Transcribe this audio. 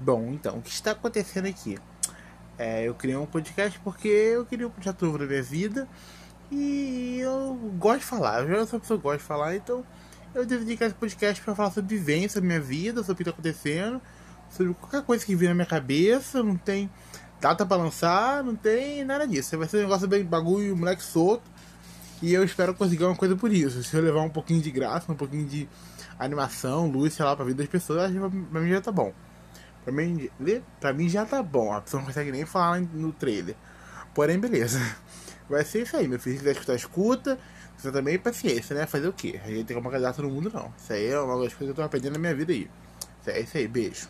Bom, então, o que está acontecendo aqui? É, eu criei um podcast porque eu queria um projeto novo na minha vida e eu gosto de falar. Eu já sou uma pessoa que gosta de falar, então eu decidi criar esse podcast para falar sobre vivência da minha vida, sobre o que está acontecendo, sobre qualquer coisa que vir na minha cabeça. Não tem data para lançar, não tem nada disso. Vai ser um negócio bem bagulho, moleque solto. E eu espero conseguir uma coisa por isso. Se eu levar um pouquinho de graça, um pouquinho de animação, luz, sei lá, pra vida das pessoas, pra mim já tá bom. Pra mim, pra mim já tá bom. A pessoa não consegue nem falar no trailer. Porém, beleza. Vai ser isso aí, meu filho. Se quiser escutar, escuta. Você também paciência, né? Fazer o quê? A gente tem como agradar todo mundo, não. Isso aí é uma das coisas que eu tô aprendendo na minha vida aí. Isso é isso aí, beijo.